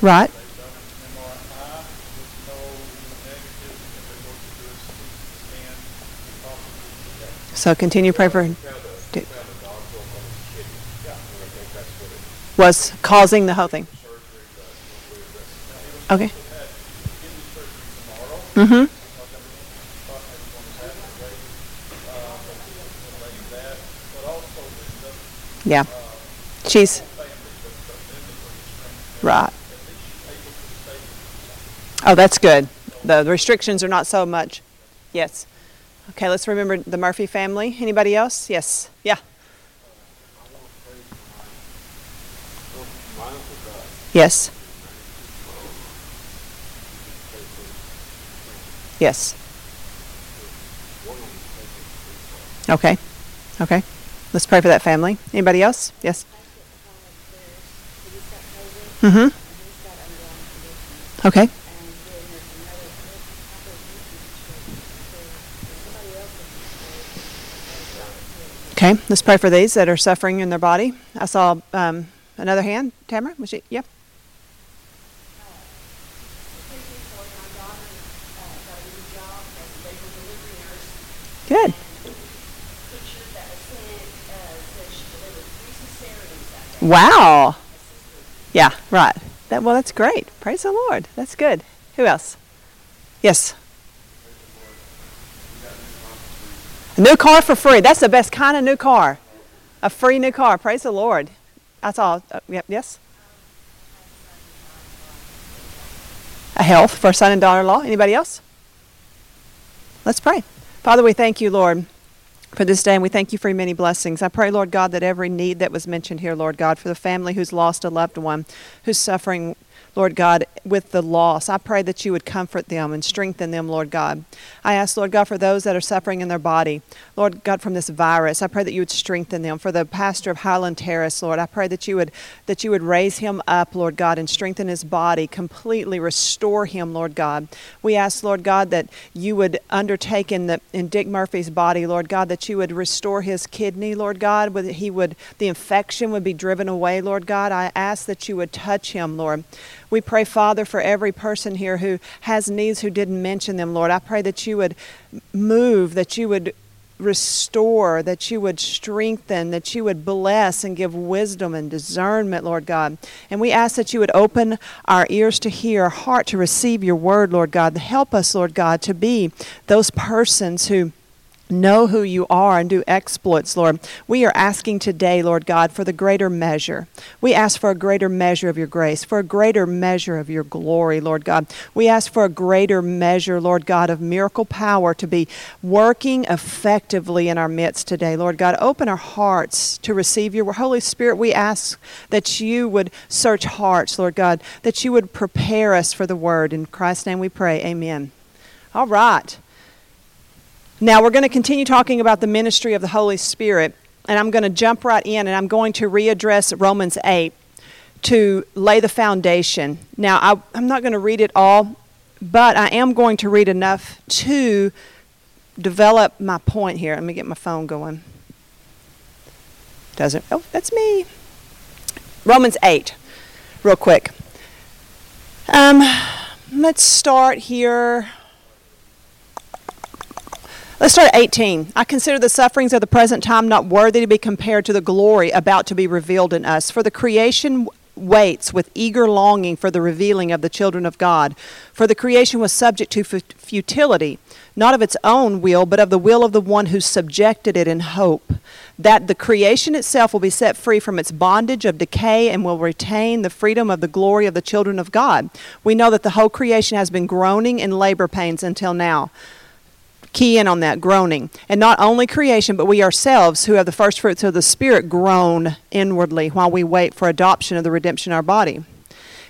Right. So continue to pray for. Yeah. Was causing the whole thing. Okay. Mm-hmm. Like everyone thought everyone was having a lady, uh, but the lady that, but also there's the Yeah. She's family with the endocrine strength. right. At least she's able to stay Oh, that's good. The restrictions are not so much. Yes. Okay, let's remember the Murphy family. Anybody else? Yes. Yeah. Yes. Yes. Okay. Okay. Let's pray for that family. Anybody else? Yes. Mm-hmm. Okay. Okay, let's pray for these that are suffering in their body. I saw um, another hand. Tamara, was she? Yep. Good. Wow. Yeah, right. That well, that's great. Praise the Lord. That's good. Who else? Yes. A new car for free. That's the best kind of new car. A free new car. Praise the Lord. That's all. Uh, yep. Yes. A health for son and daughter-in-law. Anybody else? Let's pray. Father, we thank you, Lord, for this day, and we thank you for your many blessings. I pray, Lord God, that every need that was mentioned here, Lord God, for the family who's lost a loved one, who's suffering, Lord God, with the loss, I pray that you would comfort them and strengthen them, Lord God. I ask, Lord God, for those that are suffering in their body, Lord God, from this virus, I pray that you would strengthen them. For the pastor of Highland Terrace, Lord, I pray that you would that you would raise him up, Lord God, and strengthen his body, completely restore him, Lord God. We ask, Lord God, that you would undertake in the in Dick Murphy's body, Lord God, that you would restore his kidney, Lord God, that he would the infection would be driven away, Lord God. I ask that you would touch him, Lord. We pray, Father, for every person here who has needs who didn't mention them, Lord. I pray that you would move, that you would restore, that you would strengthen, that you would bless and give wisdom and discernment, Lord God. And we ask that you would open our ears to hear, our heart to receive your word, Lord God. Help us, Lord God, to be those persons who know who you are and do exploits, Lord. We are asking today, Lord God, for the greater measure. We ask for a greater measure of your grace, for a greater measure of your glory, Lord God. We ask for a greater measure, Lord God, of miracle power to be working effectively in our midst today, Lord God. Open our hearts to receive your Holy Spirit. We ask that you would search hearts, Lord God, that you would prepare us for the word. In Christ's name we pray. Amen. All right. Now, we're going to continue talking about the ministry of the Holy Spirit, and I'm going to jump right in and I'm going to readdress Romans 8 to lay the foundation. Now, I, I'm not going to read it all, but I am going to read enough to develop my point here. Let me get my phone going. Doesn't. Oh, that's me. Romans 8, real quick. Um, let's start here. Let's start at 18. I consider the sufferings of the present time not worthy to be compared to the glory about to be revealed in us. For the creation waits with eager longing for the revealing of the children of God. For the creation was subject to futility, not of its own will, but of the will of the one who subjected it in hope, that the creation itself will be set free from its bondage of decay and will retain the freedom of the glory of the children of God. We know that the whole creation has been groaning in labor pains until now key in on that groaning. And not only creation, but we ourselves, who have the first fruits of the Spirit, groan inwardly while we wait for adoption of the redemption of our body.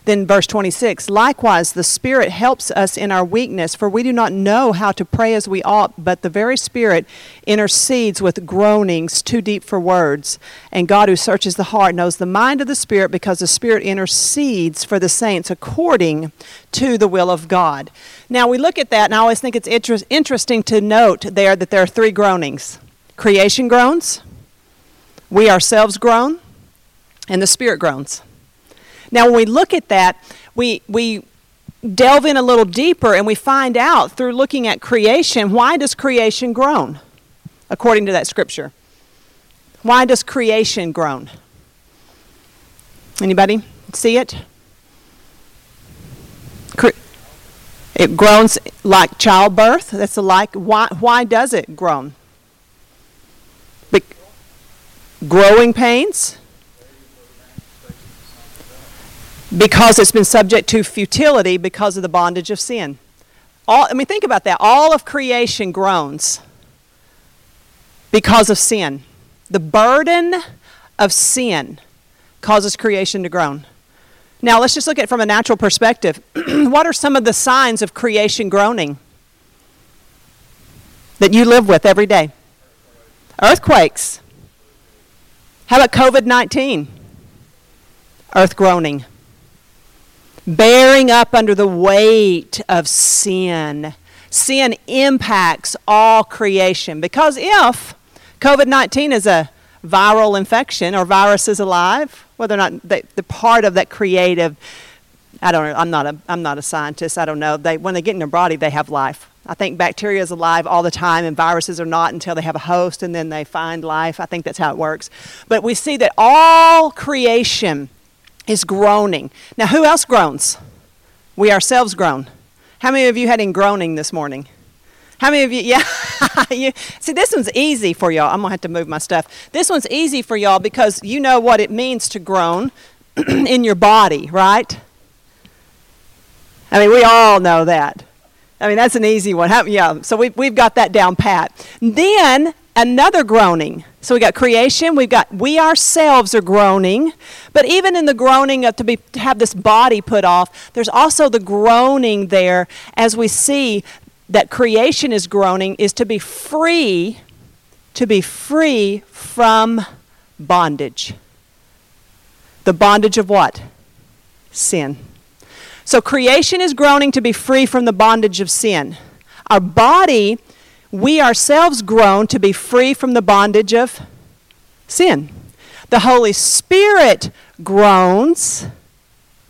Then, verse 26 Likewise, the Spirit helps us in our weakness, for we do not know how to pray as we ought, but the very Spirit intercedes with groanings too deep for words. And God, who searches the heart, knows the mind of the Spirit, because the Spirit intercedes for the saints according to the will of God. Now, we look at that, and I always think it's inter- interesting to note there that there are three groanings creation groans, we ourselves groan, and the Spirit groans. Now, when we look at that, we, we delve in a little deeper and we find out through looking at creation why does creation groan according to that scripture? Why does creation groan? Anybody see it? It groans like childbirth? That's like why, why does it groan? Be- growing pains because it's been subject to futility because of the bondage of sin. All, I mean, think about that. All of creation groans because of sin. The burden of sin causes creation to groan. Now, let's just look at it from a natural perspective. what are some of the signs of creation groaning that you live with every day? Earthquakes. How about COVID 19? Earth groaning bearing up under the weight of sin. Sin impacts all creation because if COVID 19 is a viral infection or virus is alive, whether or not they, the part of that creative, I don't know, I'm not a, I'm not a scientist, I don't know. They, when they get in their body, they have life. I think bacteria is alive all the time and viruses are not until they have a host and then they find life. I think that's how it works. But we see that all creation is groaning. Now, who else groans? We ourselves groan. How many of you had in groaning this morning? How many of you? Yeah. you, see, this one's easy for y'all. I'm going to have to move my stuff. This one's easy for y'all because you know what it means to groan in your body, right? I mean, we all know that. I mean, that's an easy one. How, yeah, so we, we've got that down pat. Then another groaning. So we got creation, we've got we ourselves are groaning, but even in the groaning of to be to have this body put off, there's also the groaning there as we see that creation is groaning is to be free to be free from bondage. The bondage of what? Sin. So creation is groaning to be free from the bondage of sin. Our body we ourselves groan to be free from the bondage of sin. The Holy Spirit groans.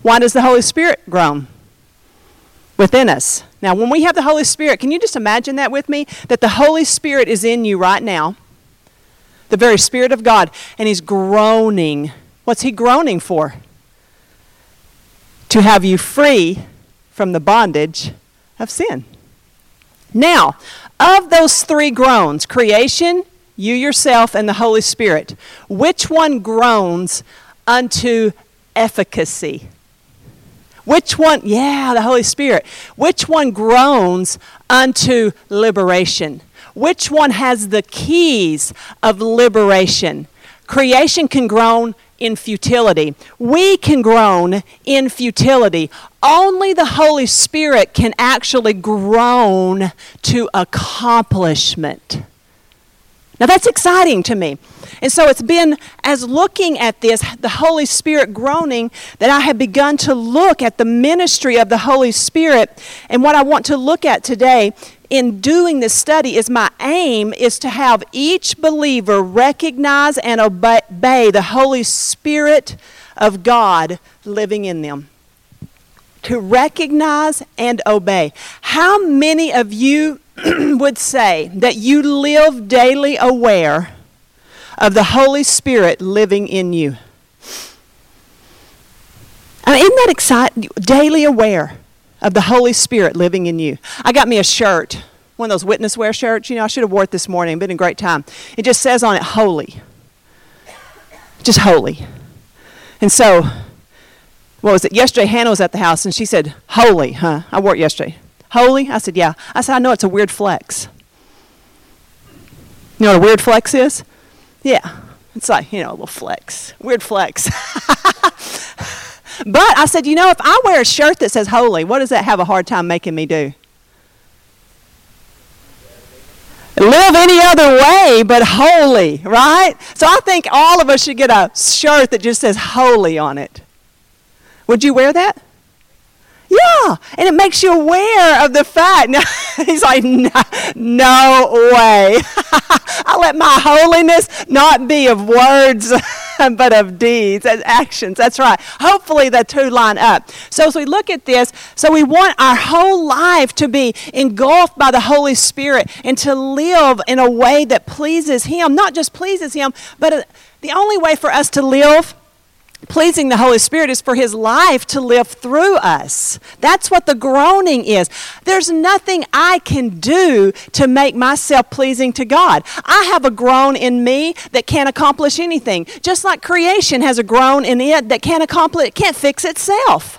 Why does the Holy Spirit groan? Within us. Now, when we have the Holy Spirit, can you just imagine that with me? That the Holy Spirit is in you right now, the very Spirit of God, and He's groaning. What's He groaning for? To have you free from the bondage of sin. Now, of those three groans, creation, you yourself, and the Holy Spirit, which one groans unto efficacy? Which one, yeah, the Holy Spirit. Which one groans unto liberation? Which one has the keys of liberation? Creation can groan in futility. We can groan in futility. Only the Holy Spirit can actually groan to accomplishment. Now that's exciting to me. And so it's been as looking at this, the Holy Spirit groaning, that I have begun to look at the ministry of the Holy Spirit. And what I want to look at today in doing this study is my aim is to have each believer recognize and obey the Holy Spirit of God living in them. To recognize and obey. How many of you would say that you live daily aware of the Holy Spirit living in you? I mean, isn't that exciting? Daily aware of the Holy Spirit living in you. I got me a shirt, one of those witness wear shirts. You know, I should have wore it this morning. Been a great time. It just says on it, holy. Just holy. And so, what was it? Yesterday, Hannah was at the house and she said, holy, huh? I wore it yesterday. Holy? I said, yeah. I said, I know it's a weird flex. You know what a weird flex is? Yeah. It's like, you know, a little flex. Weird flex. But I said, you know, if I wear a shirt that says holy, what does that have a hard time making me do? Live any other way but holy, right? So I think all of us should get a shirt that just says holy on it. Would you wear that? Yeah, and it makes you aware of the fact. Now, he's like, no, no way. I let my holiness not be of words but of deeds and actions. That's right. Hopefully the two line up. So as we look at this, so we want our whole life to be engulfed by the Holy Spirit and to live in a way that pleases Him. Not just pleases Him, but uh, the only way for us to live pleasing the Holy Spirit is for His life to live through us. That's what the groaning is. There's nothing I can do to make myself pleasing to God. I have a groan in me that can't accomplish anything. Just like creation has a groan in it that can't accomplish, can't fix itself.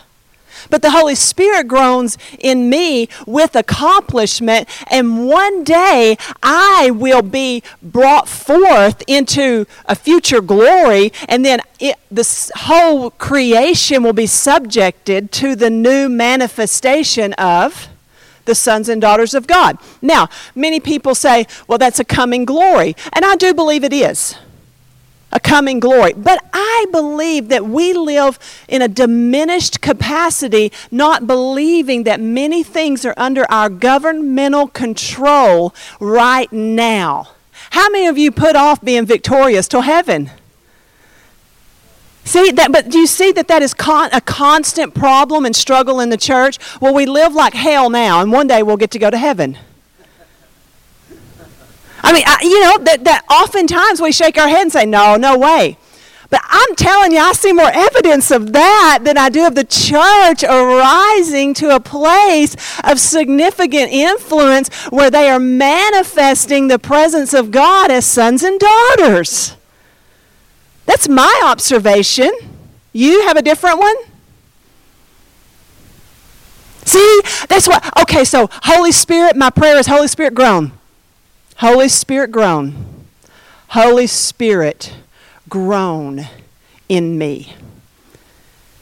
But the Holy Spirit groans in me with accomplishment, and one day I will be brought forth into a future glory, and then it, this whole creation will be subjected to the new manifestation of the sons and daughters of God. Now, many people say, well, that's a coming glory, and I do believe it is a coming glory. But I believe that we live in a diminished capacity, not believing that many things are under our governmental control right now. How many of you put off being victorious till heaven? See that, but do you see that that is con- a constant problem and struggle in the church? Well, we live like hell now, and one day we'll get to go to heaven. I mean, I, you know, that, that oftentimes we shake our head and say, no, no way. But I'm telling you, I see more evidence of that than I do of the church arising to a place of significant influence where they are manifesting the presence of God as sons and daughters. That's my observation. You have a different one? See, that's what, okay, so Holy Spirit, my prayer is Holy Spirit groan. Holy Spirit groan. Holy Spirit groan in me.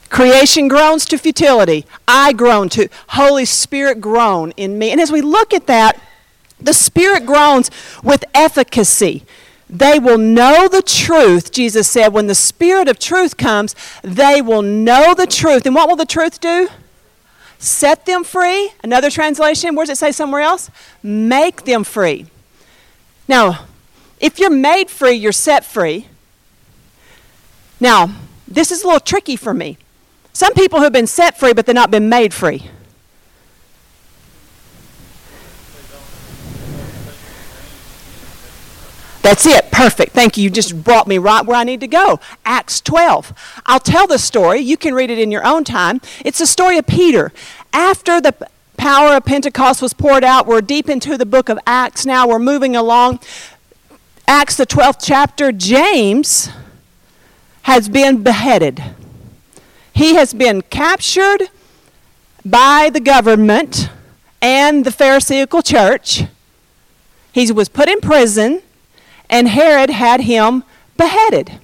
Creation groans to futility. I groan to Holy Spirit groan in me. And as we look at that, the Spirit groans with efficacy. They will know the truth, Jesus said. When the Spirit of truth comes, they will know the truth. And what will the truth do? Set them free. Another translation, where does it say somewhere else? Make them free. Now, if you're made free, you're set free. Now, this is a little tricky for me. Some people have been set free, but they've not been made free. That's it. Perfect. Thank you. You just brought me right where I need to go. Acts 12. I'll tell the story. You can read it in your own time. It's the story of Peter. After the power of Pentecost was poured out. We're deep into the book of Acts now. We're moving along. Acts, the 12th chapter, James has been beheaded. He has been captured by the government and the Pharisaical church. He was put in prison, and Herod had him beheaded.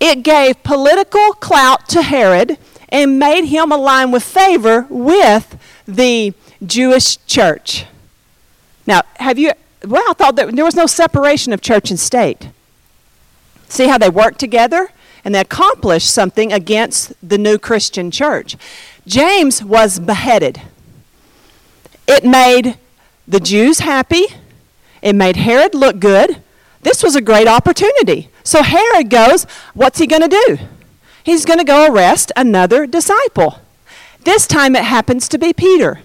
It gave political clout to Herod and made him align with favor with the Jewish church. Now, have you, well, I thought that there was no separation of church and state. See how they work together? And they accomplished something against the new Christian church. James was beheaded. It made the Jews happy, it made Herod look good. This was a great opportunity. So Herod goes, What's he going to do? He's going to go arrest another disciple. This time it happens to be Peter.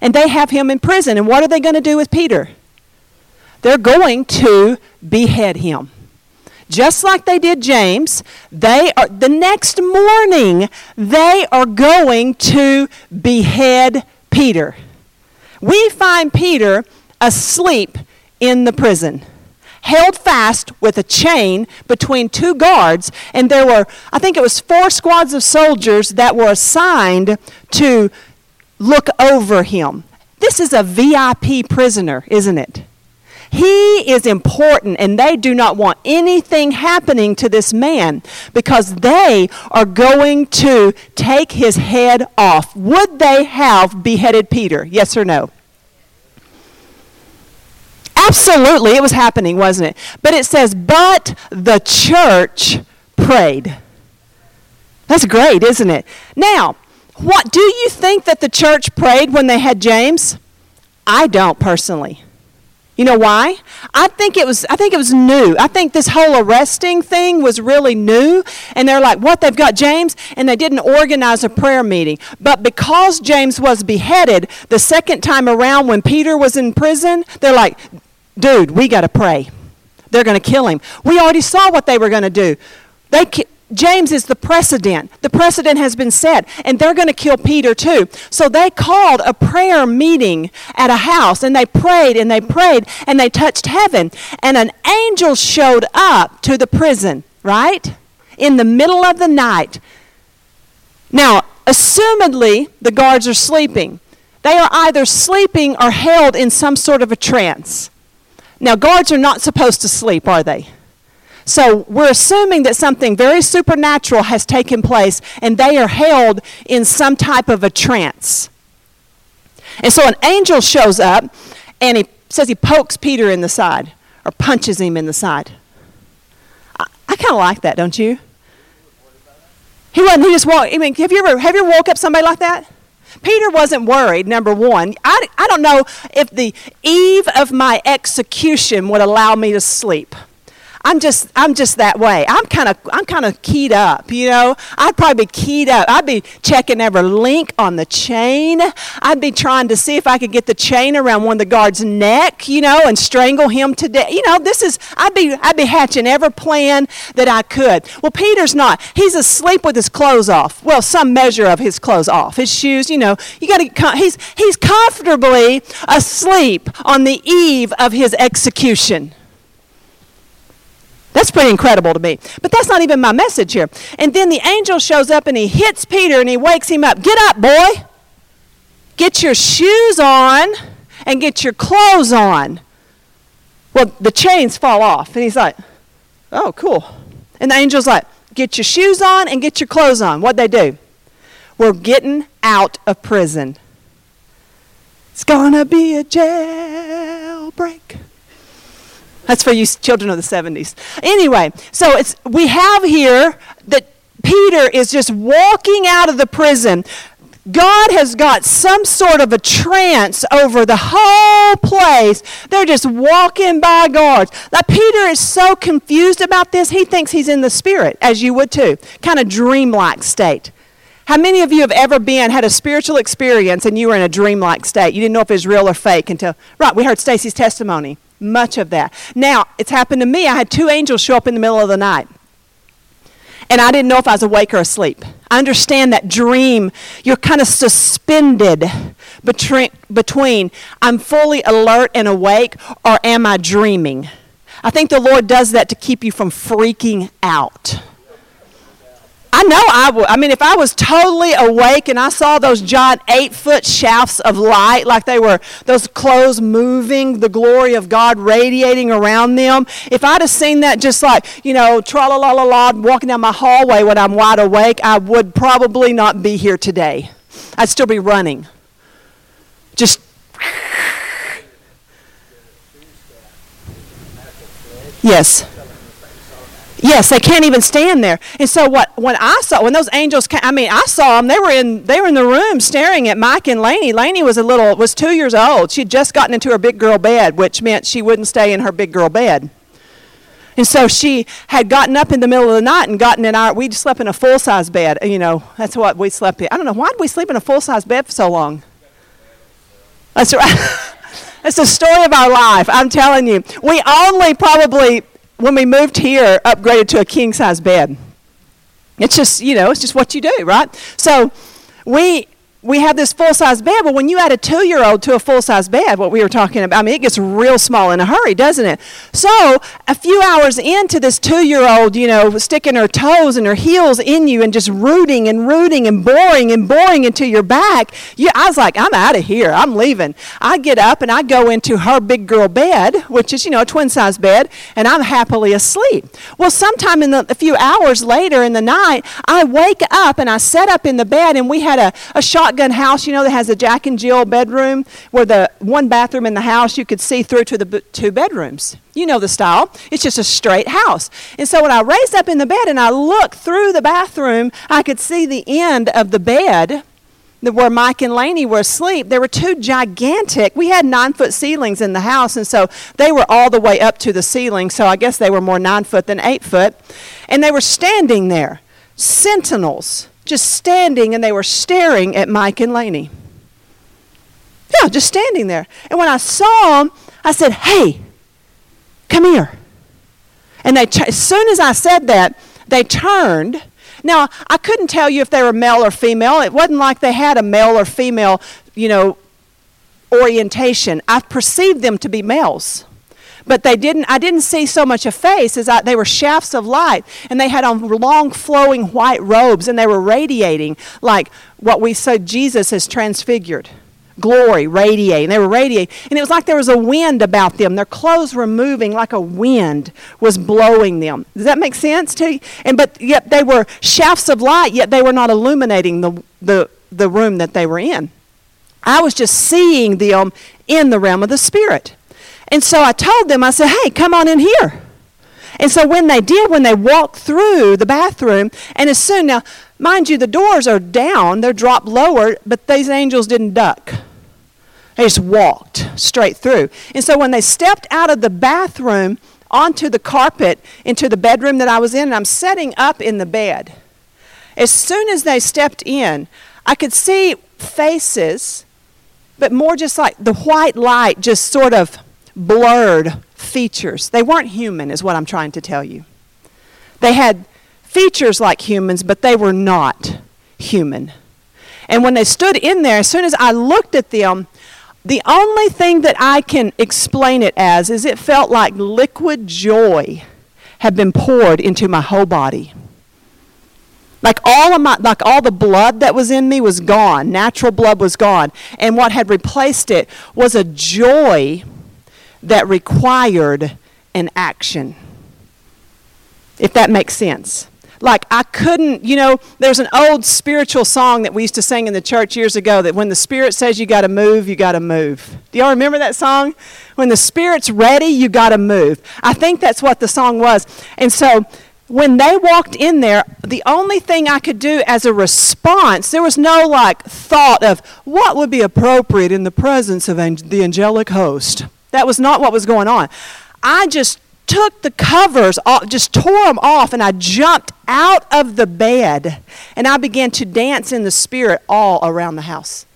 And they have him in prison. And what are they going to do with Peter? They're going to behead him. Just like they did James, they are the next morning they are going to behead Peter. We find Peter asleep in the prison held fast with a chain between two guards, and there were, I think it was four squads of soldiers that were assigned to look over him. This is a VIP prisoner, isn't it? He is important, and they do not want anything happening to this man because they are going to take his head off. Would they have beheaded Peter? Yes or no? Absolutely, it was happening, wasn't it? But it says, but the church prayed. That's great, isn't it? Now, what do you think that the church prayed when they had James? I don't personally. You know why? I think it was I think it was new. I think this whole arresting thing was really new and they're like, "What? They've got James?" and they didn't organize a prayer meeting. But because James was beheaded the second time around when Peter was in prison, they're like, "Dude, we got to pray. They're going to kill him." We already saw what they were going to do. They ki- James is the precedent. The precedent has been set, and they're going to kill Peter too. So they called a prayer meeting at a house, and they prayed and they prayed and they touched heaven. And an angel showed up to the prison, right? In the middle of the night. Now, assumedly, the guards are sleeping. They are either sleeping or held in some sort of a trance. Now, guards are not supposed to sleep, are they? So we're assuming that something very supernatural has taken place and they are held in some type of a trance. And so an angel shows up and he says he pokes Peter in the side or punches him in the side. I, I kind of like that, don't you? He wasn't, he just walked. I mean, have you ever, have you woke up somebody like that? Peter wasn't worried, number one. I, I don't know if the eve of my execution would allow me to sleep. I'm just I'm just that way. I'm kind of I'm kind of keyed up, you know. I'd probably be keyed up. I'd be checking every link on the chain. I'd be trying to see if I could get the chain around one of the guards' neck, you know, and strangle him to death. You know, this is I'd be I'd be hatching every plan that I could. Well, Peter's not. He's asleep with his clothes off. Well, some measure of his clothes off. His shoes, you know. You got to he's he's comfortably asleep on the eve of his execution. That's pretty incredible to me. But that's not even my message here. And then the angel shows up and he hits Peter and he wakes him up. Get up, boy. Get your shoes on and get your clothes on. Well, the chains fall off. And he's like, oh, cool. And the angel's like, get your shoes on and get your clothes on. What'd they do? We're getting out of prison. It's going to be a jailbreak. That's for you children of the 70s. Anyway, so it's we have here that Peter is just walking out of the prison. God has got some sort of a trance over the whole place. They're just walking by guards. Now, Peter is so confused about this, he thinks he's in the spirit, as you would too. Kind of dreamlike state. How many of you have ever been, had a spiritual experience, and you were in a dreamlike state? You didn't know if it was real or fake until, right, we heard Stacy's testimony much of that. Now, it's happened to me. I had two angels show up in the middle of the night. And I didn't know if I was awake or asleep. I understand that dream. You're kind of suspended between, between I'm fully alert and awake or am I dreaming? I think the Lord does that to keep you from freaking out. I know I would. I mean, if I was totally awake and I saw those giant eight foot shafts of light, like they were those clothes moving, the glory of God radiating around them, if I'd have seen that just like, you know, tra la la la la, walking down my hallway when I'm wide awake, I would probably not be here today. I'd still be running. Just. Yes. Yes, they can't even stand there. And so what when I saw when those angels came, I mean, I saw them. They were in they were in the room staring at Mike and Lainey. Lainey was a little was 2 years old. She'd just gotten into her big girl bed, which meant she wouldn't stay in her big girl bed. And so she had gotten up in the middle of the night and gotten in our, we slept in a full size bed. You know, that's what we slept in. I don't know, why did we sleep in a full size bed for so long? That's right. the story of our life. I'm telling you. We only probably when we moved here, upgraded to a king size bed. It's just, you know, it's just what you do, right? So we we have this full size bed. But when you add a two year old to a full size bed, what we were talking about, I mean, it gets real small in a hurry, doesn't it? So a few hours into this two year old, you know, sticking her toes and her heels in you and just rooting and rooting and boring and boring into your back, you, I was like, I'm out of here. I'm leaving. I get up and I go into her big girl bed, which is, you know, a twin size bed, and I'm happily asleep. Well, sometime in the, a few hours later in the night, I wake up and I set up in the bed, and we had a, a shot shotgun house, you know, that has a Jack and Jill bedroom where the one bathroom in the house you could see through to the b- two bedrooms. You know the style. It's just a straight house. And so when I raised up in the bed and I looked through the bathroom, I could see the end of the bed where Mike and Laney were asleep, there were two gigantic. We had nine foot ceilings in the house, and so they were all the way up to the ceiling. So I guess they were more nine foot than eight foot, and they were standing there, sentinels, just standing, and they were staring at Mike and Laney. Yeah, just standing there. And when I saw them, I said, "Hey, come here." And they, as soon as I said that, they turned now, I couldn't tell you if they were male or female. It wasn't like they had a male or female, you know, orientation. I perceived them to be males. But they didn't I didn't see so much a face as I, they were shafts of light and they had on long flowing white robes and they were radiating like what we said Jesus has transfigured glory radiating. They were radiating. And it was like there was a wind about them. Their clothes were moving like a wind was blowing them. Does that make sense to you? And but yet they were shafts of light, yet they were not illuminating the, the, the room that they were in. I was just seeing them in the realm of the spirit. And so I told them, I said, hey, come on in here. And so when they did, when they walked through the bathroom, and as soon, now, mind you, the doors are down, they're dropped lower, but these angels didn't duck. They just walked straight through. And so when they stepped out of the bathroom onto the carpet into the bedroom that I was in, and I'm setting up in the bed, as soon as they stepped in, I could see faces, but more just like the white light just sort of blurred features. They weren't human, is what I'm trying to tell you. They had features like humans, but they were not human. And when they stood in there, as soon as I looked at them, the only thing that I can explain it as is it felt like liquid joy had been poured into my whole body. Like all of my like all the blood that was in me was gone. Natural blood was gone. And what had replaced it was a joy that required an action. If that makes sense like I couldn't, you know, there's an old spiritual song that we used to sing in the church years ago that when the Spirit says you got to move, you got to move. Do y'all remember that song? When the Spirit's ready, you got to move. I think that's what the song was. And so when they walked in there, the only thing I could do as a response, there was no like thought of what would be appropriate in the presence of the angelic host. That was not what was going on. I just took the covers off, just tore them off, and I jumped out of the bed and I began to dance in the spirit all around the house.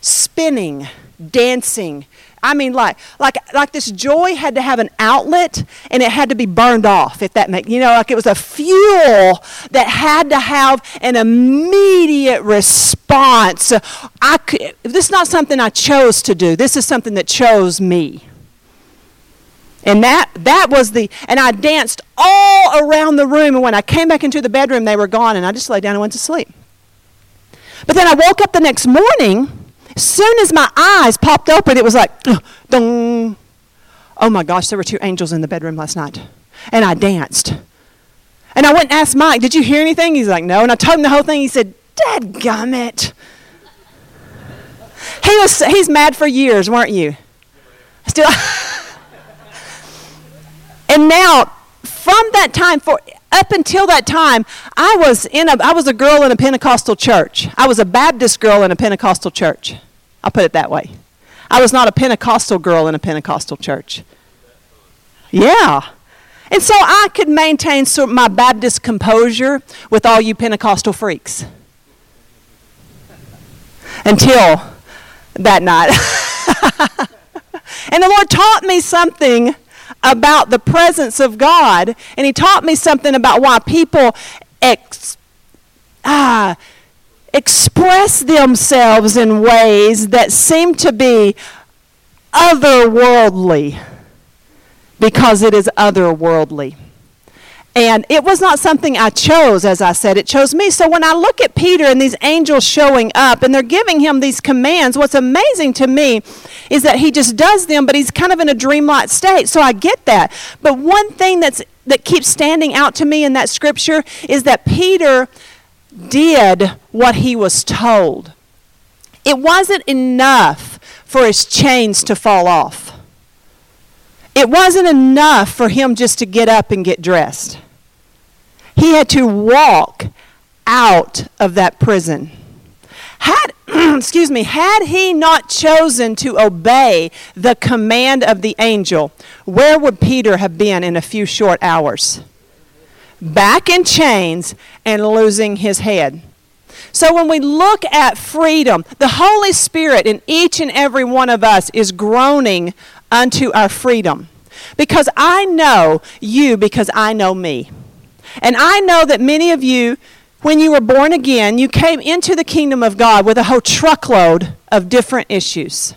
Spinning, dancing. I mean, like, like, like this joy had to have an outlet and it had to be burned off, if that makes, you know, like it was a fuel that had to have an immediate response. I could, this is not something I chose to do. This is something that chose me. And that, that was the, and I danced all around the room. And when I came back into the bedroom, they were gone. And I just lay down and went to sleep. But then I woke up the next morning. As soon as my eyes popped open, it was like, dong. Oh my gosh, there were two angels in the bedroom last night. And I danced. And I went and asked Mike, Did you hear anything? He's like, No. And I told him the whole thing. He said, Dad gummit. He was, he's mad for years, weren't you? Still. And now, from that time, for up until that time, I was in a I was a girl in a Pentecostal church. I was a Baptist girl in a Pentecostal church. I'll put it that way. I was not a Pentecostal girl in a Pentecostal church. Yeah. And so I could maintain sort of my Baptist composure with all you Pentecostal freaks. Until that night. and the Lord taught me something about the presence of God, and he taught me something about why people ex- ah, express themselves in ways that seem to be otherworldly because it is otherworldly. And it was not something I chose, as I said, it chose me. So when I look at Peter and these angels showing up and they're giving him these commands, what's amazing to me is that he just does them, but he's kind of in a dreamlike state. So I get that. But one thing that's that keeps standing out to me in that scripture is that Peter did what he was told. It wasn't enough for his chains to fall off. It wasn't enough for him just to get up and get dressed. He had to walk out of that prison. Had, excuse me, had he not chosen to obey the command of the angel, where would Peter have been in a few short hours? Back in chains and losing his head. So when we look at freedom, the Holy Spirit in each and every one of us is groaning unto our freedom. Because I know you because I know me. And I know that many of you, when you were born again, you came into the kingdom of God with a whole truckload of different issues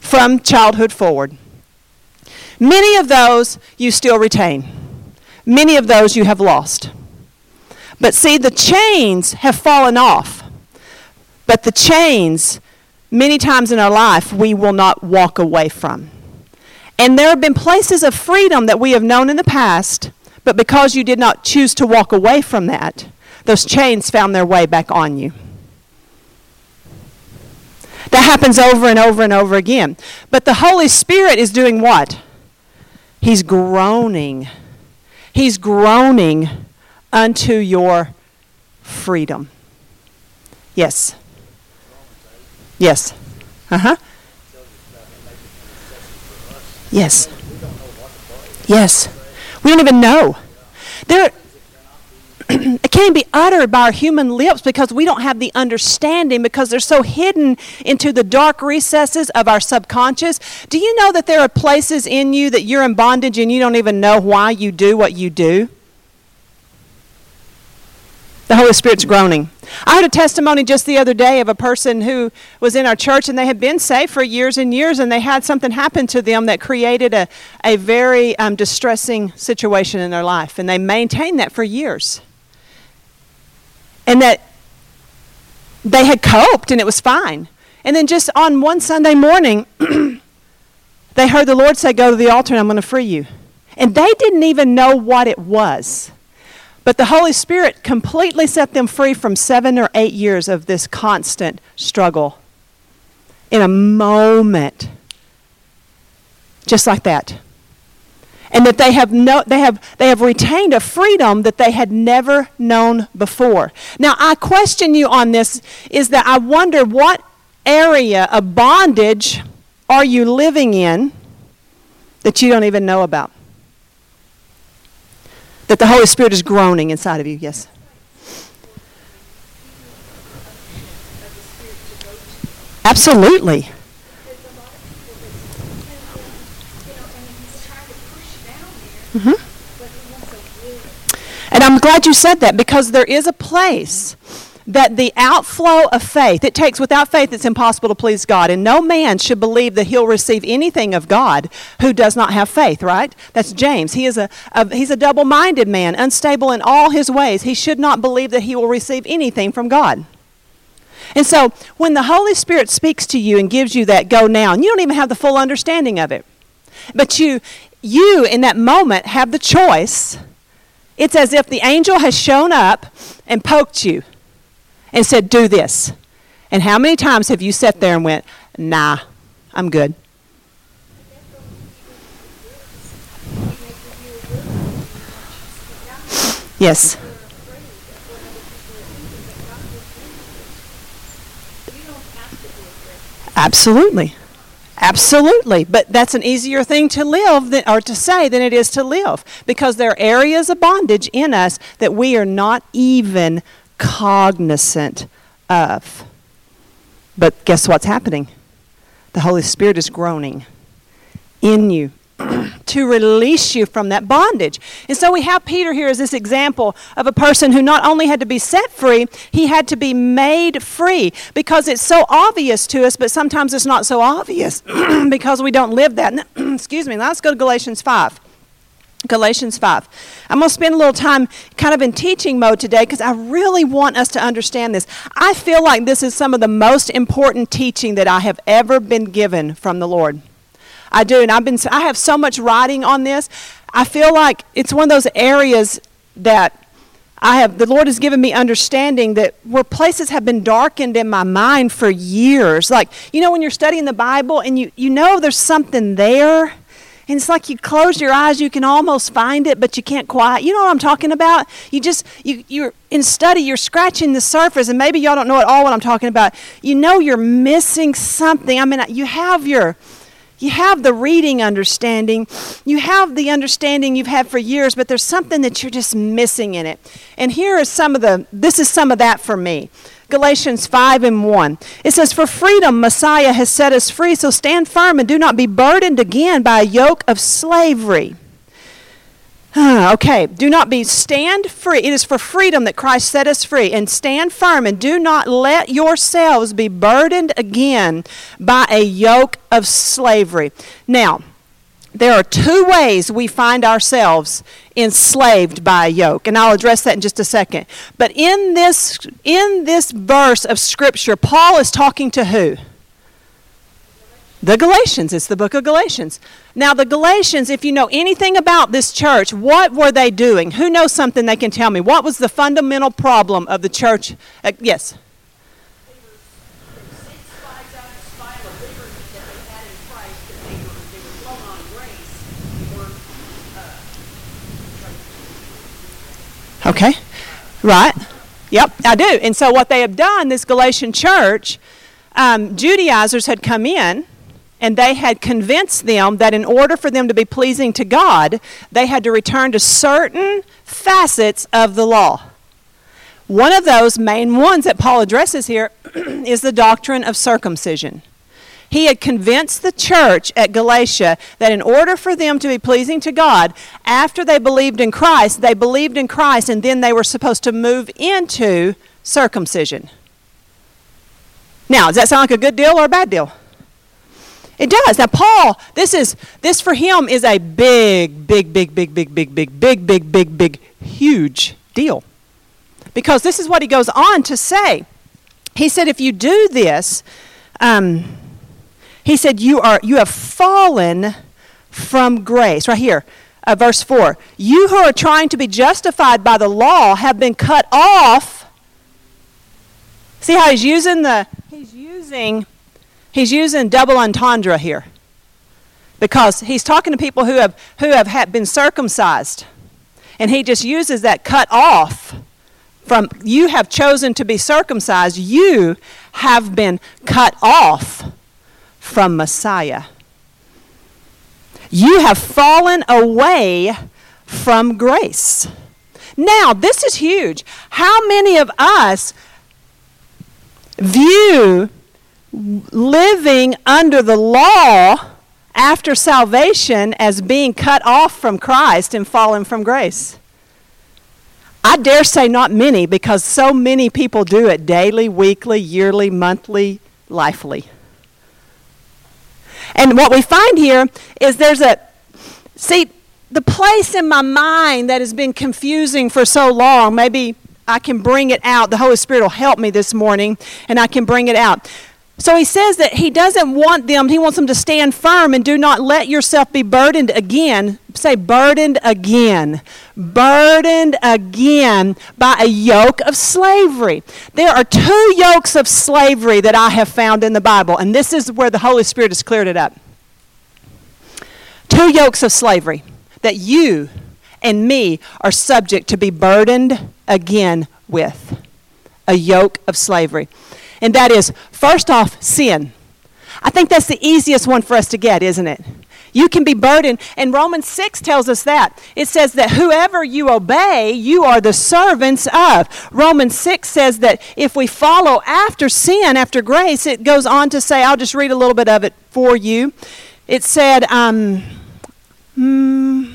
from childhood forward. Many of those you still retain, many of those you have lost. But see, the chains have fallen off. But the chains, many times in our life, we will not walk away from. And there have been places of freedom that we have known in the past, but because you did not choose to walk away from that, those chains found their way back on you. That happens over and over and over again. But the Holy Spirit is doing what? He's groaning. He's groaning unto your freedom. Yes. Yes. Uh huh. Yes. Yes. We don't even know. There, it can't be uttered by our human lips because we don't have the understanding because they're so hidden into the dark recesses of our subconscious. Do you know that there are places in you that you're in bondage and you don't even know why you do what you do? The Holy Spirit's groaning. I heard a testimony just the other day of a person who was in our church and they had been saved for years and years and they had something happen to them that created a, a very um, distressing situation in their life. And they maintained that for years. And that they had coped and it was fine. And then just on one Sunday morning, they heard the Lord say, Go to the altar and I'm going to free you. And they didn't even know what it was. But the Holy Spirit completely set them free from seven or eight years of this constant struggle in a moment. Just like that. And that they have, no, they, have, they have retained a freedom that they had never known before. Now, I question you on this is that I wonder what area of bondage are you living in that you don't even know about? That the Holy Spirit is groaning inside of you, yes. Absolutely. Mm-hmm. And I'm glad you said that because there is a place that the outflow of faith, it takes without faith it's impossible to please God. And no man should believe that he'll receive anything of God who does not have faith, right? That's James. He is a, a he's a double-minded man, unstable in all his ways. He should not believe that he will receive anything from God. And so when the Holy Spirit speaks to you and gives you that go now, and you don't even have the full understanding of it. But you you in that moment have the choice. It's as if the angel has shown up and poked you and said, Do this. And how many times have you sat there and went, Nah, I'm good? Yes. Absolutely. Absolutely. But that's an easier thing to live than, or to say than it is to live because there are areas of bondage in us that we are not even cognizant of. But guess what's happening? The Holy Spirit is groaning in you to release you from that bondage. And so we have Peter here as this example of a person who not only had to be set free, he had to be made free because it's so obvious to us, but sometimes it's not so obvious because we don't live that. Excuse me. Let's go to Galatians 5. Galatians 5. I'm going to spend a little time kind of in teaching mode today because I really want us to understand this. I feel like this is some of the most important teaching that I have ever been given from the Lord. I do, and I've been I have so much writing on this. I feel like it's one of those areas that I have the Lord has given me understanding that where places have been darkened in my mind for years. Like, you know when you're studying the Bible and you you know there's something there, And it's like you close your eyes, you can almost find it, but you can't quite. You know what I'm talking about? You just, you, you're in study, you're scratching the surface, and maybe y'all don't know at all what I'm talking about. You know you're missing something. I mean, you have your, you have the reading understanding, you have the understanding you've had for years, but there's something that you're just missing in it. And here is some of the, this is some of that for me. Galatians 5 and 1. It says, For freedom Messiah has set us free, so stand firm and do not be burdened again by a yoke of slavery. Okay, do not be stand free. It is for freedom that Christ set us free. And stand firm and do not let yourselves be burdened again by a yoke of slavery. Now, there are two ways we find ourselves enslaved by a yoke and i'll address that in just a second but in this in this verse of scripture paul is talking to who the galatians it's the book of galatians now the galatians if you know anything about this church what were they doing who knows something they can tell me what was the fundamental problem of the church uh, yes Okay. Right. Yep, I do. And so what they have done, this Galatian church, um, Judaizers had come in and they had convinced them that in order for them to be pleasing to God, they had to return to certain facets of the law. One of those main ones that Paul addresses here is the doctrine of circumcision. He had convinced the church at Galatia that in order for them to be pleasing to God, after they believed in Christ, they believed in Christ and then they were supposed to move into circumcision. Now, does that sound like a good deal or a bad deal? It does. Now, Paul, this is this for him is a big, big, big, big, big, big, big, big, big, big, big, huge deal. Because this is what he goes on to say. He said, if you do this, um, he said, You, are, you have fallen from grace. Right here, uh, verse 4. You who are trying to be justified by the law have been cut off. See how he's using the, he's using, he's using double entendre here. Because he's talking to people who have, who have had been circumcised. And he just uses that cut off from you have chosen to be circumcised, you have been cut off from Messiah. You have fallen away from grace. Now, this is huge. How many of us view living under the law after salvation as being cut off from Christ and fallen from grace? I dare say not many because so many people do it daily, weekly, yearly, monthly, lifely. And what we find here is there's a, see, the place in my mind that has been confusing for so long, maybe I can bring it out. The Holy Spirit will help me this morning, and I can bring it out. So he says that he doesn't want them, he wants them to stand firm and do not let yourself be burdened again. Say, burdened again. Burdened again by a yoke of slavery. There are two yokes of slavery that I have found in the Bible, and this is where the Holy Spirit has cleared it up. Two yokes of slavery that you and me are subject to be burdened again with. A yoke of slavery and that is first off, sin. I think that's the easiest one for us to get, isn't it? You can be burdened, and Romans 6 tells us that. It says that whoever you obey, you are the servants of. Romans 6 says that if we follow after sin, after grace, it goes on to say, I'll just read a little bit of it for you. It said, um, hmm,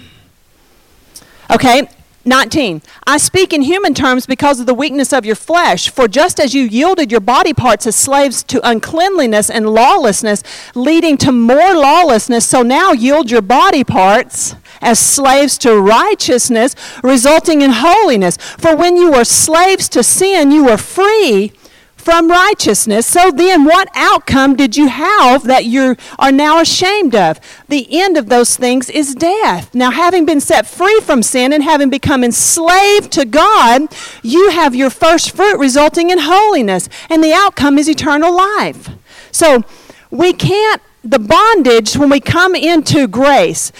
okay, 19. I speak in human terms because of the weakness of your flesh. For just as you yielded your body parts as slaves to uncleanliness and lawlessness, leading to more lawlessness, so now yield your body parts as slaves to righteousness, resulting in holiness. For when you were slaves to sin, you were free from righteousness. So then, what outcome did you have that you are now ashamed of? The end of those things is death. Now, having been set free from sin and having become enslaved to God, you have your first fruit resulting in holiness, and the outcome is eternal life. So, we can't the bondage, when we come into grace,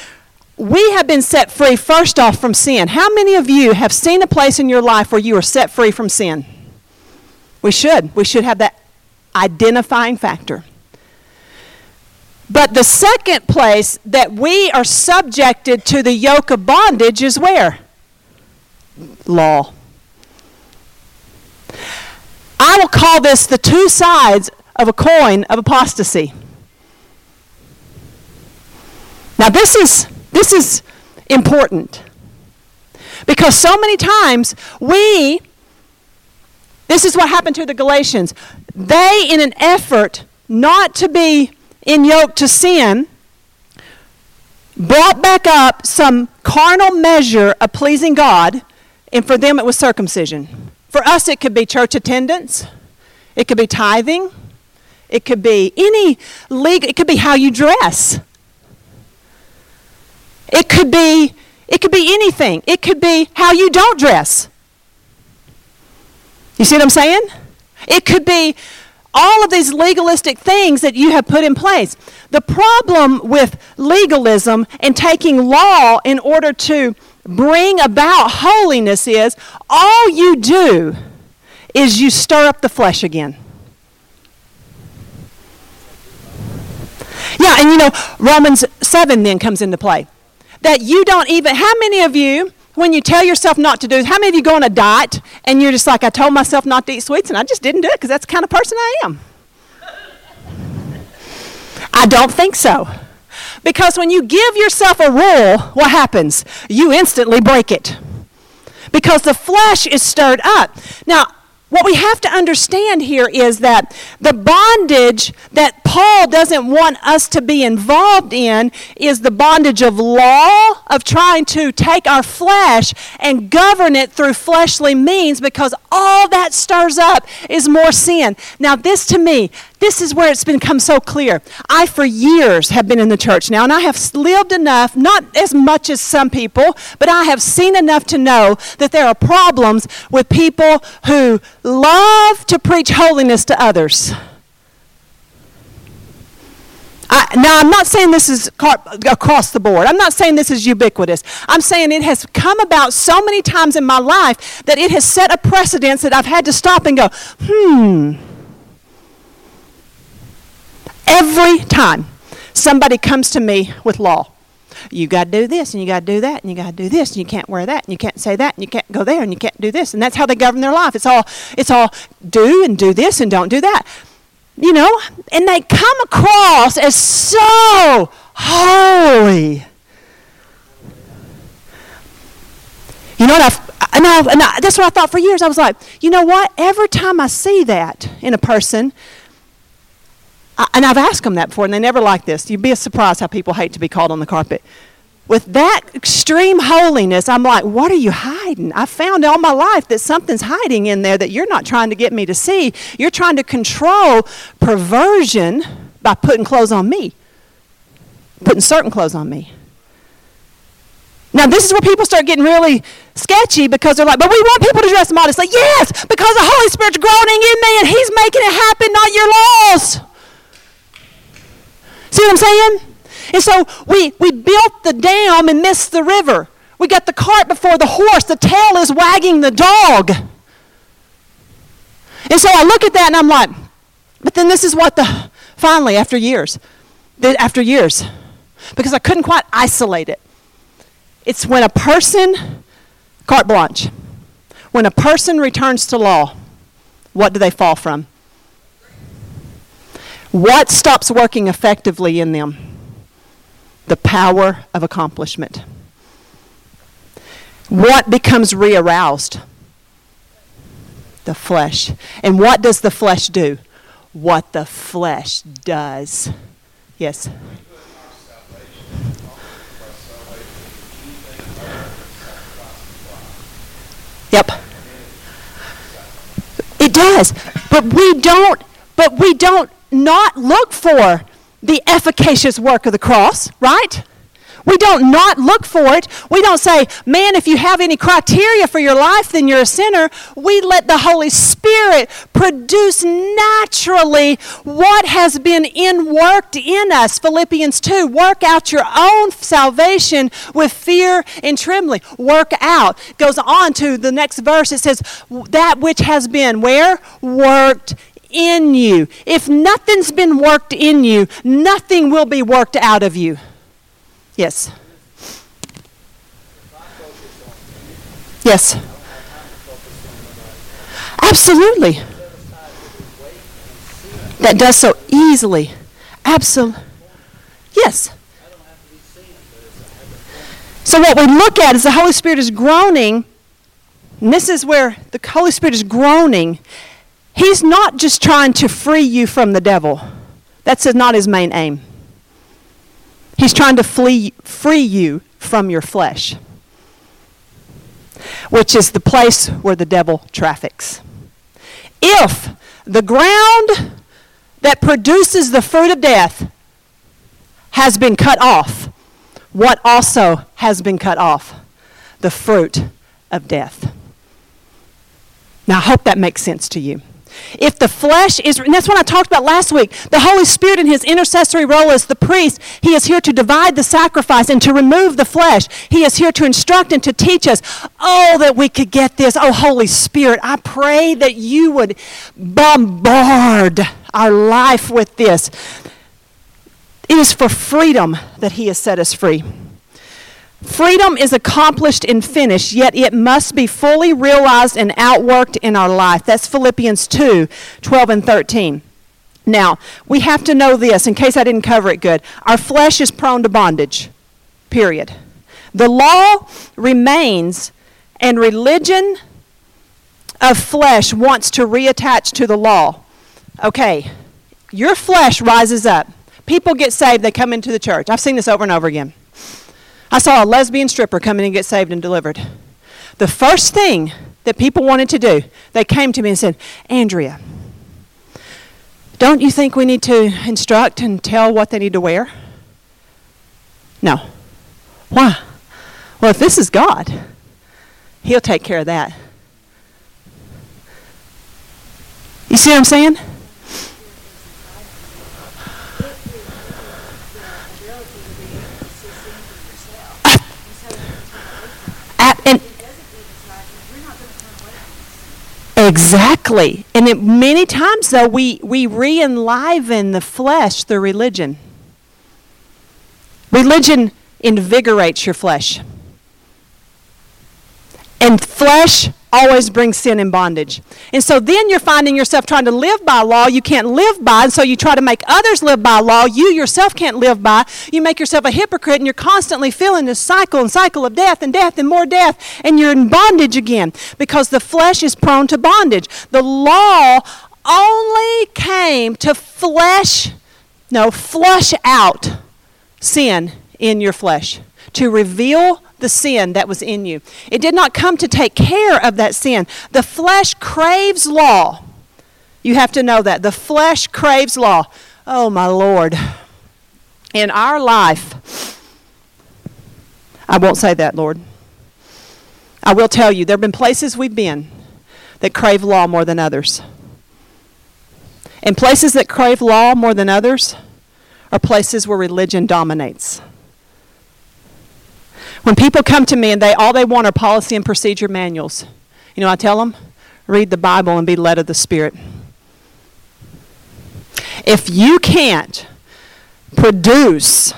we have been set free first off from sin. How many of you have seen a place in your life where you are set free from sin? We should. We should have that identifying factor. But the second place that we are subjected to the yoke of bondage is where? Law. I will call this the two sides of a coin of apostasy. Now this is this is important. Because so many times we this is what happened to the Galatians. They in an effort not to be in yoke to sin brought back up some carnal measure of pleasing God, and for them it was circumcision. For us, it could be church attendance, it could be tithing, it could be any legal, it could be how you dress. It could be it could be anything. It could be how you don't dress. You see what I'm saying? It could be all of these legalistic things that you have put in place. The problem with legalism and taking law in order to bring about holiness is all you do is you stir up the flesh again. Yeah, and you know, Romans 7 then comes into play. That you don't even, how many of you, when you tell yourself not to do, how many of you go on a diet and you're just like, I told myself not to eat sweets and I just didn't do it because that's the kind of person I am? I don't think so. Because when you give yourself a rule, what happens? You instantly break it. Because the flesh is stirred up. Now, what we have to understand here is that the bondage that Paul doesn't want us to be involved in is the bondage of law, of trying to take our flesh and govern it through fleshly means because all that stirs up is more sin. Now, this to me, this is where it's become so clear. I, for years, have been in the church now, and I have lived enough, not as much as some people, but I have seen enough to know that there are problems with people who love to preach holiness to others. I, now, I'm not saying this is across the board. I'm not saying this is ubiquitous. I'm saying it has come about so many times in my life that it has set a precedence that I've had to stop and go, hmm. Every time somebody comes to me with law, you got to do this and you got to do that and you got to do this and you can't wear that and you can't say that and you can't go there and you can't do this and that's how they govern their life. It's all it's all do and do this and don't do that. You know, and they come across as so holy. You know what I've and, I, and I, that's what I thought for years. I was like, you know what? Every time I see that in a person, I, and I've asked them that before, and they never like this. You'd be surprised how people hate to be called on the carpet. With that extreme holiness, I'm like, what are you hiding? I found all my life that something's hiding in there that you're not trying to get me to see. You're trying to control perversion by putting clothes on me, putting certain clothes on me. Now, this is where people start getting really sketchy because they're like, but we want people to dress modestly. Yes, because the Holy Spirit's groaning in me and He's making it happen, not your laws. See what I'm saying? And so we, we built the dam and missed the river. We got the cart before the horse. The tail is wagging the dog. And so I look at that and I'm like, but then this is what the, finally, after years, after years, because I couldn't quite isolate it. It's when a person, carte blanche, when a person returns to law, what do they fall from? What stops working effectively in them? The power of accomplishment. What becomes rearoused? The flesh. And what does the flesh do? What the flesh does. Yes. Yep. It does. But we don't but we don't not look for the efficacious work of the cross, right? We don't not look for it. We don't say, man, if you have any criteria for your life, then you're a sinner. We let the Holy Spirit produce naturally what has been in worked in us. Philippians 2 work out your own salvation with fear and trembling. Work out. Goes on to the next verse. It says, that which has been where? Worked in you. If nothing's been worked in you, nothing will be worked out of you. Yes. Yes. Absolutely. That does so easily. Absolutely. Yes. So, what we look at is the Holy Spirit is groaning, and this is where the Holy Spirit is groaning. He's not just trying to free you from the devil, that's not his main aim. He's trying to flee, free you from your flesh, which is the place where the devil traffics. If the ground that produces the fruit of death has been cut off, what also has been cut off? The fruit of death. Now, I hope that makes sense to you. If the flesh is, and that's what I talked about last week, the Holy Spirit in his intercessory role as the priest, he is here to divide the sacrifice and to remove the flesh. He is here to instruct and to teach us. Oh, that we could get this. Oh, Holy Spirit, I pray that you would bombard our life with this. It is for freedom that he has set us free. Freedom is accomplished and finished, yet it must be fully realized and outworked in our life. That's Philippians 2 12 and 13. Now, we have to know this in case I didn't cover it good. Our flesh is prone to bondage, period. The law remains, and religion of flesh wants to reattach to the law. Okay, your flesh rises up. People get saved, they come into the church. I've seen this over and over again. I saw a lesbian stripper come in and get saved and delivered. The first thing that people wanted to do, they came to me and said, Andrea, don't you think we need to instruct and tell what they need to wear? No. Why? Well, if this is God, He'll take care of that. You see what I'm saying? and exactly. And it, many times though we we re-enliven the flesh through religion. Religion invigorates your flesh. And flesh always brings sin and bondage. And so then you're finding yourself trying to live by law you can't live by, and so you try to make others live by law you yourself can't live by. You make yourself a hypocrite, and you're constantly feeling this cycle and cycle of death and death and more death, and you're in bondage again because the flesh is prone to bondage. The law only came to flesh, no, flush out sin in your flesh, to reveal the sin that was in you. It did not come to take care of that sin. The flesh craves law. You have to know that. The flesh craves law. Oh, my Lord. In our life, I won't say that, Lord. I will tell you, there have been places we've been that crave law more than others. And places that crave law more than others are places where religion dominates. When people come to me and they all they want are policy and procedure manuals, you know, I tell them, read the Bible and be led of the Spirit. If you can't produce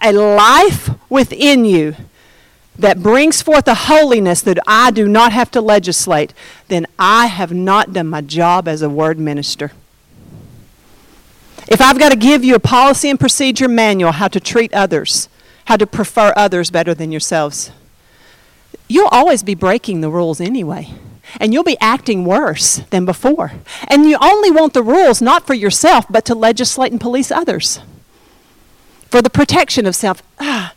a life within you that brings forth a holiness that I do not have to legislate, then I have not done my job as a word minister. If I've got to give you a policy and procedure manual how to treat others, how to prefer others better than yourselves. You'll always be breaking the rules anyway. And you'll be acting worse than before. And you only want the rules not for yourself, but to legislate and police others. For the protection of self. Ah,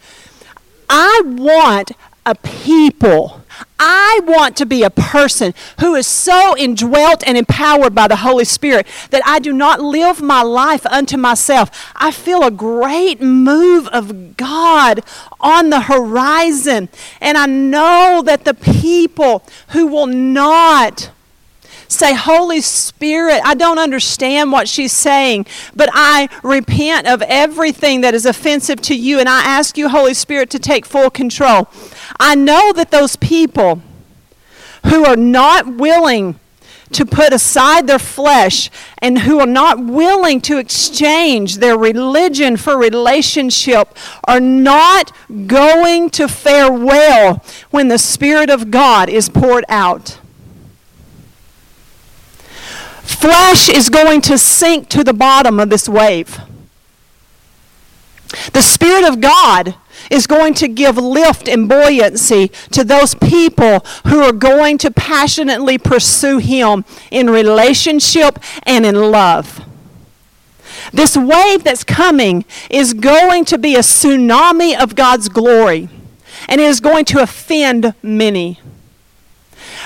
I want a people. I want to be a person who is so indwelt and empowered by the Holy Spirit that I do not live my life unto myself. I feel a great move of God on the horizon. And I know that the people who will not say, Holy Spirit, I don't understand what she's saying, but I repent of everything that is offensive to you, and I ask you, Holy Spirit, to take full control. I know that those people who are not willing to put aside their flesh and who are not willing to exchange their religion for relationship are not going to fare well when the Spirit of God is poured out. Flesh is going to sink to the bottom of this wave. The Spirit of God is going to give lift and buoyancy to those people who are going to passionately pursue Him in relationship and in love. This wave that's coming is going to be a tsunami of God's glory, and it is going to offend many.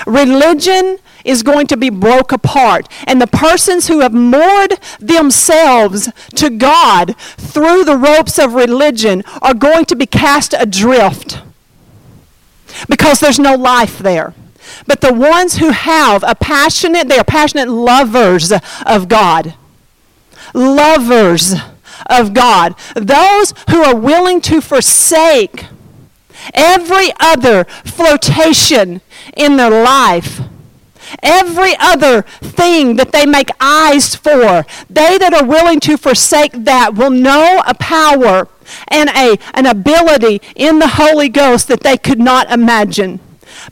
Religion is going to be broke apart. And the persons who have moored themselves to God through the ropes of religion are going to be cast adrift because there's no life there. But the ones who have a passionate, they are passionate lovers of God. Lovers of God. Those who are willing to forsake every other flirtation in their life every other thing that they make eyes for, they that are willing to forsake that will know a power and a, an ability in the Holy Ghost that they could not imagine.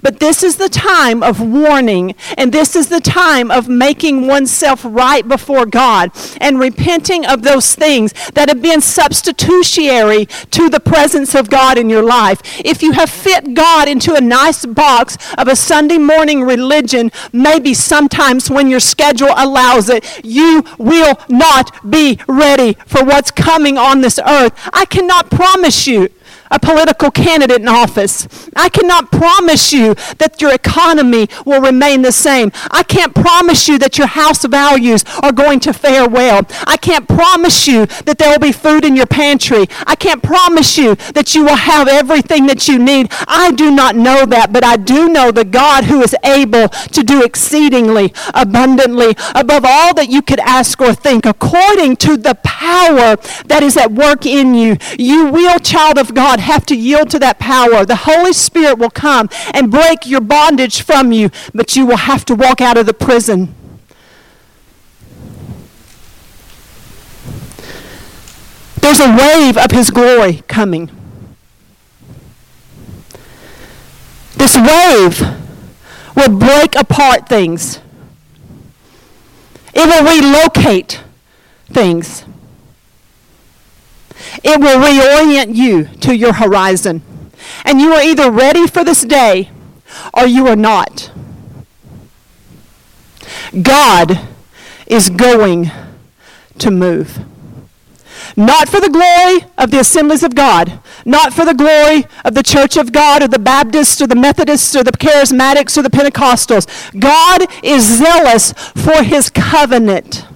But this is the time of warning, and this is the time of making oneself right before God and repenting of those things that have been substitutionary to the presence of God in your life. If you have fit God into a nice box of a Sunday morning religion, maybe sometimes when your schedule allows it, you will not be ready for what's coming on this earth. I cannot promise you a political candidate in office. I cannot promise you that your economy will remain the same. I can't promise you that your house values are going to fare well. I can't promise you that there will be food in your pantry. I can't promise you that you will have everything that you need. I do not know that, but I do know the God who is able to do exceedingly abundantly above all that you could ask or think according to the power that is at work in you. You will, child of God, have to yield to that power. The Holy Spirit will come and break your bondage from you, but you will have to walk out of the prison. There's a wave of His glory coming. This wave will break apart things. It will relocate things. It will reorient you to your horizon. And you are either ready for this day or you are not. God is going to move. Not for the glory of the assemblies of God, not for the glory of the church of God or the Baptists or the Methodists or the Charismatics or the Pentecostals. God is zealous for his covenant.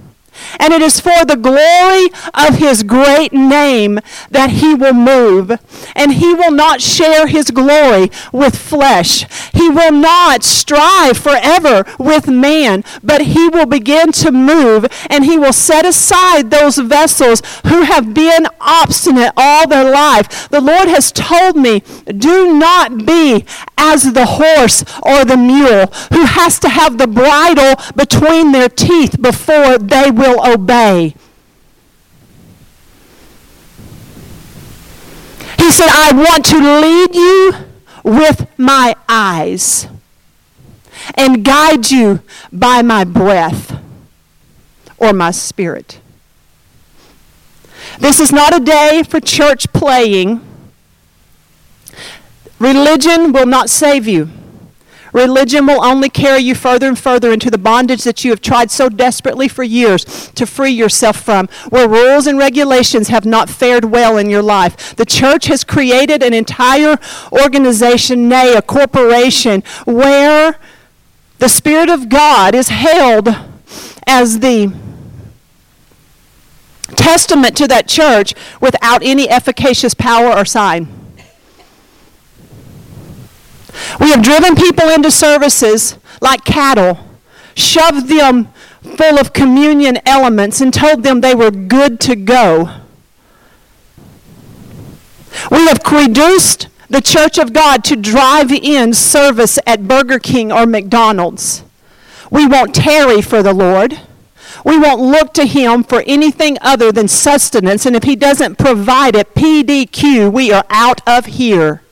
And it is for the glory of his great name that he will move. And he will not share his glory with flesh. He will not strive forever with man, but he will begin to move and he will set aside those vessels who have been obstinate all their life. The Lord has told me, do not be as the horse or the mule who has to have the bridle between their teeth before they obey. He said, I want to lead you with my eyes and guide you by my breath or my spirit. This is not a day for church playing. Religion will not save you. Religion will only carry you further and further into the bondage that you have tried so desperately for years to free yourself from, where rules and regulations have not fared well in your life. The church has created an entire organization, nay, a corporation, where the Spirit of God is held as the testament to that church without any efficacious power or sign. We have driven people into services like cattle, shoved them full of communion elements, and told them they were good to go. We have reduced the church of God to drive in service at Burger King or McDonald's. We won't tarry for the Lord. We won't look to him for anything other than sustenance, and if he doesn't provide it, PDQ, we are out of here.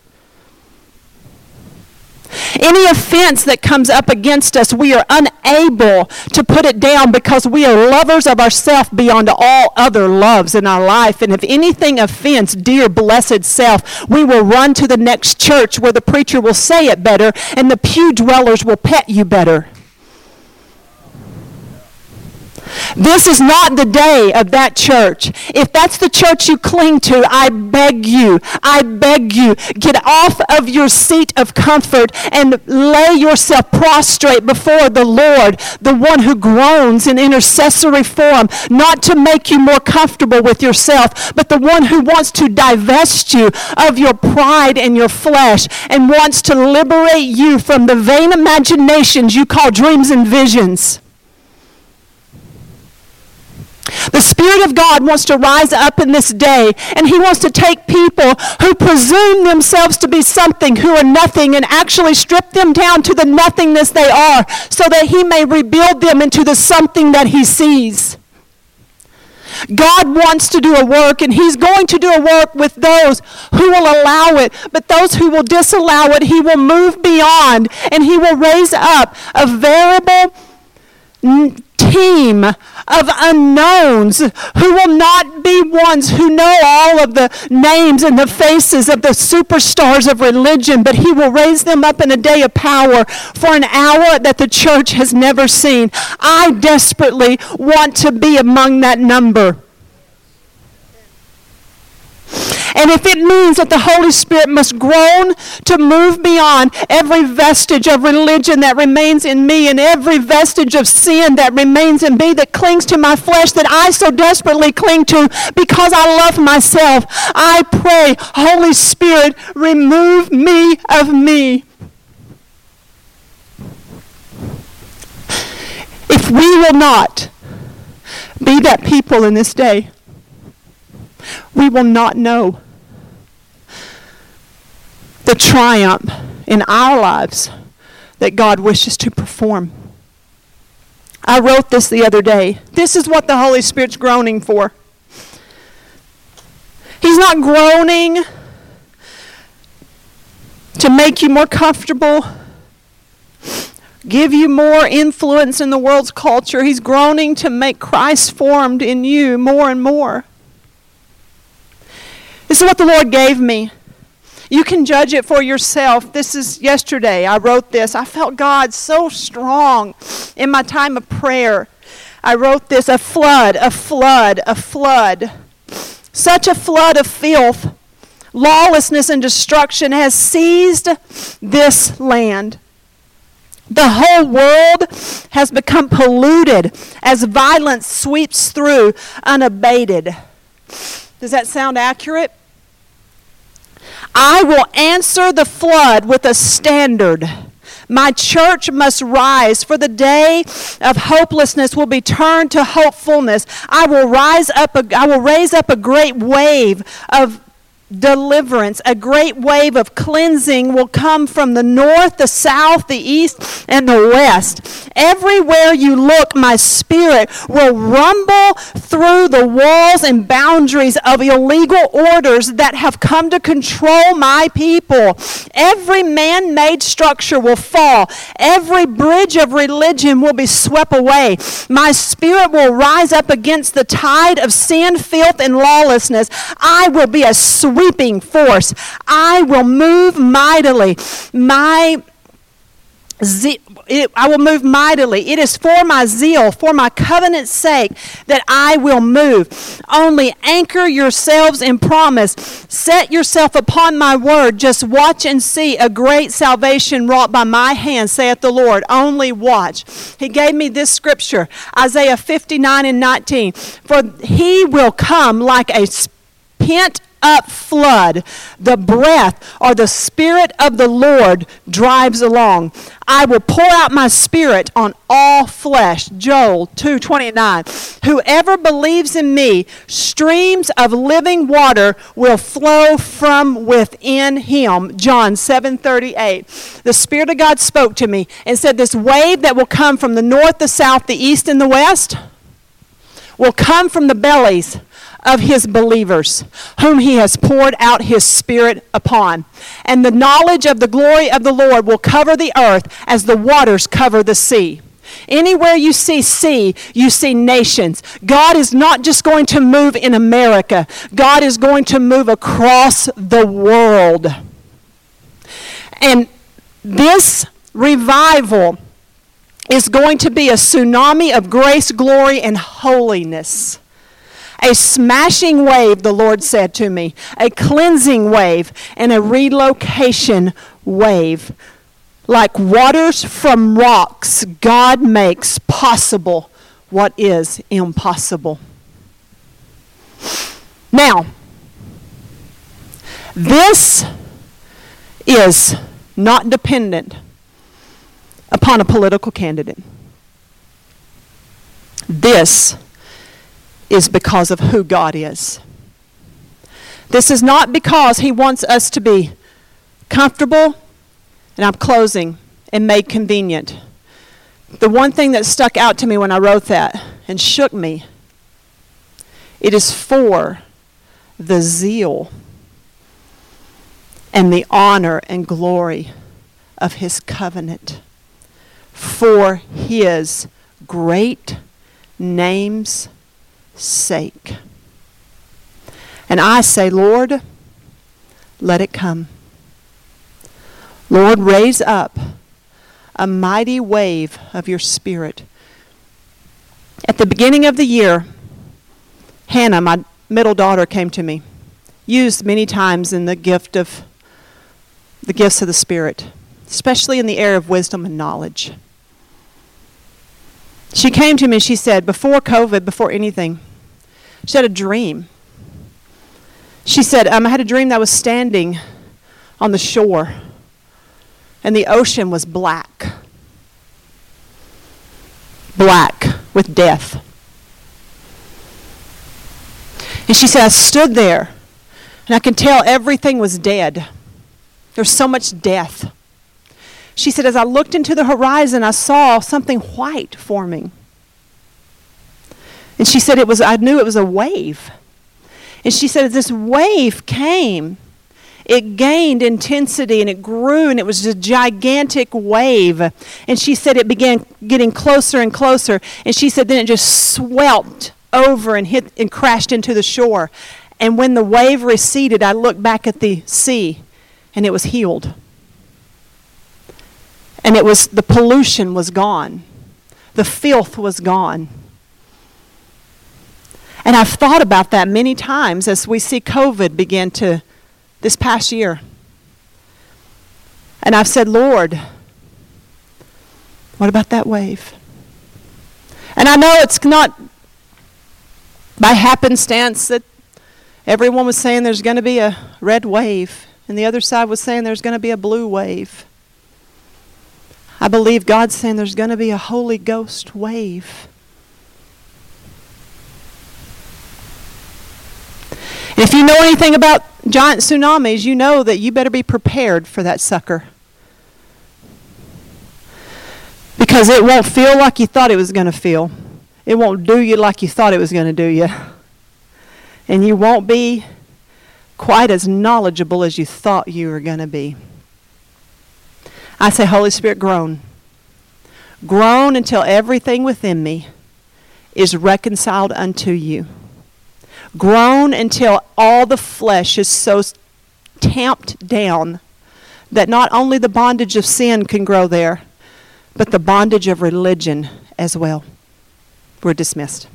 Any offense that comes up against us, we are unable to put it down because we are lovers of ourself beyond all other loves in our life. And if anything offends dear blessed self, we will run to the next church where the preacher will say it better and the pew dwellers will pet you better. This is not the day of that church. If that's the church you cling to, I beg you, I beg you, get off of your seat of comfort and lay yourself prostrate before the Lord, the one who groans in intercessory form, not to make you more comfortable with yourself, but the one who wants to divest you of your pride and your flesh and wants to liberate you from the vain imaginations you call dreams and visions. The Spirit of God wants to rise up in this day, and He wants to take people who presume themselves to be something who are nothing and actually strip them down to the nothingness they are so that He may rebuild them into the something that He sees. God wants to do a work, and He's going to do a work with those who will allow it. But those who will disallow it, He will move beyond, and He will raise up a variable team of unknowns who will not be ones who know all of the names and the faces of the superstars of religion, but he will raise them up in a day of power for an hour that the church has never seen. I desperately want to be among that number. And if it means that the Holy Spirit must groan to move beyond every vestige of religion that remains in me and every vestige of sin that remains in me that clings to my flesh that I so desperately cling to because I love myself, I pray, Holy Spirit, remove me of me. If we will not be that people in this day, we will not know the triumph in our lives that God wishes to perform. I wrote this the other day. This is what the Holy Spirit's groaning for. He's not groaning to make you more comfortable, give you more influence in the world's culture. He's groaning to make Christ formed in you more and more. This is what the Lord gave me. You can judge it for yourself. This is yesterday. I wrote this. I felt God so strong in my time of prayer. I wrote this a flood, a flood, a flood. Such a flood of filth, lawlessness, and destruction has seized this land. The whole world has become polluted as violence sweeps through unabated. Does that sound accurate? I will answer the flood with a standard. My church must rise, for the day of hopelessness will be turned to hopefulness. I will rise up. A, I will raise up a great wave of deliverance. A great wave of cleansing will come from the north, the south, the east, and the west. Everywhere you look, my spirit will rumble through the walls and boundaries of illegal orders that have come to control my people. Every man made structure will fall, every bridge of religion will be swept away. My spirit will rise up against the tide of sin, filth, and lawlessness. I will be a sweet sweeping force. I will move mightily. My it, I will move mightily. It is for my zeal, for my covenant's sake, that I will move. Only anchor yourselves in promise. Set yourself upon my word. Just watch and see a great salvation wrought by my hand, saith the Lord. Only watch. He gave me this scripture, Isaiah 59 and 19. For he will come like a pent up flood. The breath or the spirit of the Lord drives along. I will pour out my spirit on all flesh. Joel 2:29. Whoever believes in me, streams of living water will flow from within him. John 7:38. The spirit of God spoke to me and said this wave that will come from the north, the south, the east and the west will come from the bellies of his believers, whom he has poured out his Spirit upon. And the knowledge of the glory of the Lord will cover the earth as the waters cover the sea. Anywhere you see sea, you see nations. God is not just going to move in America, God is going to move across the world. And this revival is going to be a tsunami of grace, glory, and holiness. A smashing wave, the Lord said to me, a cleansing wave, and a relocation wave. Like waters from rocks, God makes possible what is impossible. Now, this is not dependent upon a political candidate. This is because of who God is. This is not because He wants us to be comfortable, and I'm closing, and made convenient. The one thing that stuck out to me when I wrote that and shook me, it is for the zeal and the honor and glory of His covenant, for His great name's sake. And I say, Lord, let it come. Lord, raise up a mighty wave of your spirit. At the beginning of the year, Hannah, my middle daughter, came to me, used many times in the gift of the gifts of the Spirit, especially in the area of wisdom and knowledge. She came to me and she said, before COVID, before anything, she had a dream. She said, um, I had a dream that I was standing on the shore and the ocean was black. Black with death. And she said, I stood there and I could tell everything was dead. There was so much death. She said, as I looked into the horizon, I saw something white forming. And she said it was I knew it was a wave. And she said this wave came, it gained intensity and it grew and it was a gigantic wave. And she said it began getting closer and closer. And she said then it just swept over and hit and crashed into the shore. And when the wave receded, I looked back at the sea and it was healed. And it was the pollution was gone. The filth was gone. And I've thought about that many times as we see COVID begin to, this past year. And I've said, Lord, what about that wave? And I know it's not by happenstance that everyone was saying there's going to be a red wave, and the other side was saying there's going to be a blue wave. I believe God's saying there's going to be a Holy Ghost wave. If you know anything about giant tsunamis, you know that you better be prepared for that sucker. Because it won't feel like you thought it was going to feel. It won't do you like you thought it was going to do you. And you won't be quite as knowledgeable as you thought you were going to be. I say, Holy Spirit, groan. Groan until everything within me is reconciled unto you groan until all the flesh is so tamped down that not only the bondage of sin can grow there, but the bondage of religion as well. We're dismissed.